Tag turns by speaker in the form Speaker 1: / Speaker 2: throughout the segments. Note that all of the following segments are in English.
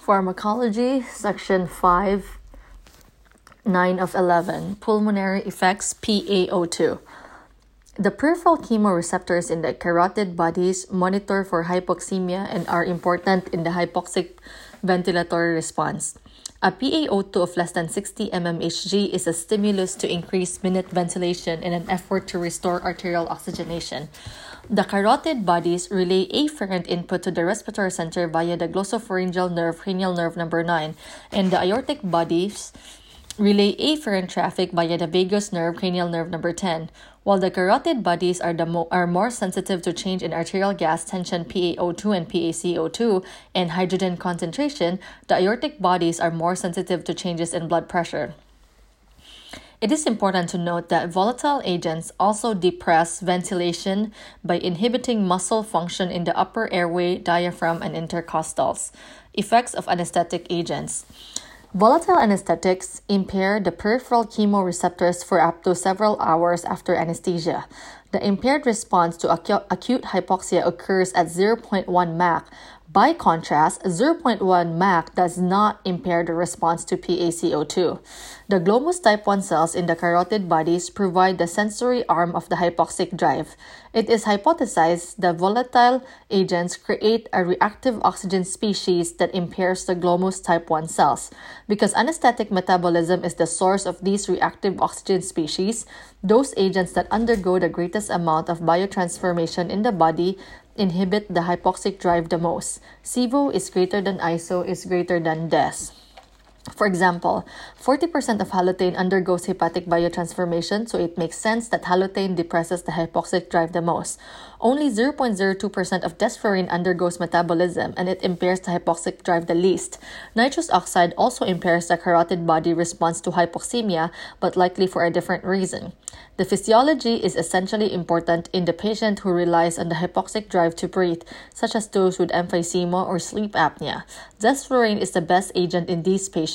Speaker 1: Pharmacology, Section 5, 9 of 11, Pulmonary Effects, PaO2. The peripheral chemoreceptors in the carotid bodies monitor for hypoxemia and are important in the hypoxic ventilatory response. A PaO2 of less than 60 mmHg is a stimulus to increase minute ventilation in an effort to restore arterial oxygenation. The carotid bodies relay afferent input to the respiratory center via the glossopharyngeal nerve, cranial nerve number 9, and the aortic bodies relay afferent traffic via the vagus nerve, cranial nerve number 10. While the carotid bodies are, the mo- are more sensitive to change in arterial gas tension PaO2 and PaCO2 and hydrogen concentration, the aortic bodies are more sensitive to changes in blood pressure. It is important to note that volatile agents also depress ventilation by inhibiting muscle function in the upper airway, diaphragm, and intercostals. Effects of anesthetic agents. Volatile anesthetics impair the peripheral chemoreceptors for up to several hours after anesthesia. The impaired response to acu- acute hypoxia occurs at 0.1 MAC. By contrast, 0.1 MAC does not impair the response to PaCO2. The glomus type 1 cells in the carotid bodies provide the sensory arm of the hypoxic drive. It is hypothesized that volatile agents create a reactive oxygen species that impairs the glomus type 1 cells. Because anesthetic metabolism is the source of these reactive oxygen species, those agents that undergo the greatest amount of biotransformation in the body inhibit the hypoxic drive the most. SEVO is greater than ISO is greater than DES. For example, 40% of halothane undergoes hepatic biotransformation, so it makes sense that halothane depresses the hypoxic drive the most. Only 0.02% of desflurane undergoes metabolism, and it impairs the hypoxic drive the least. Nitrous oxide also impairs the carotid body response to hypoxemia, but likely for a different reason. The physiology is essentially important in the patient who relies on the hypoxic drive to breathe, such as those with emphysema or sleep apnea. Desflurane is the best agent in these patients.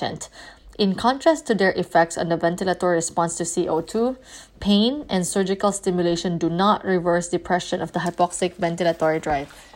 Speaker 1: In contrast to their effects on the ventilatory response to CO2, pain and surgical stimulation do not reverse depression of the hypoxic ventilatory drive.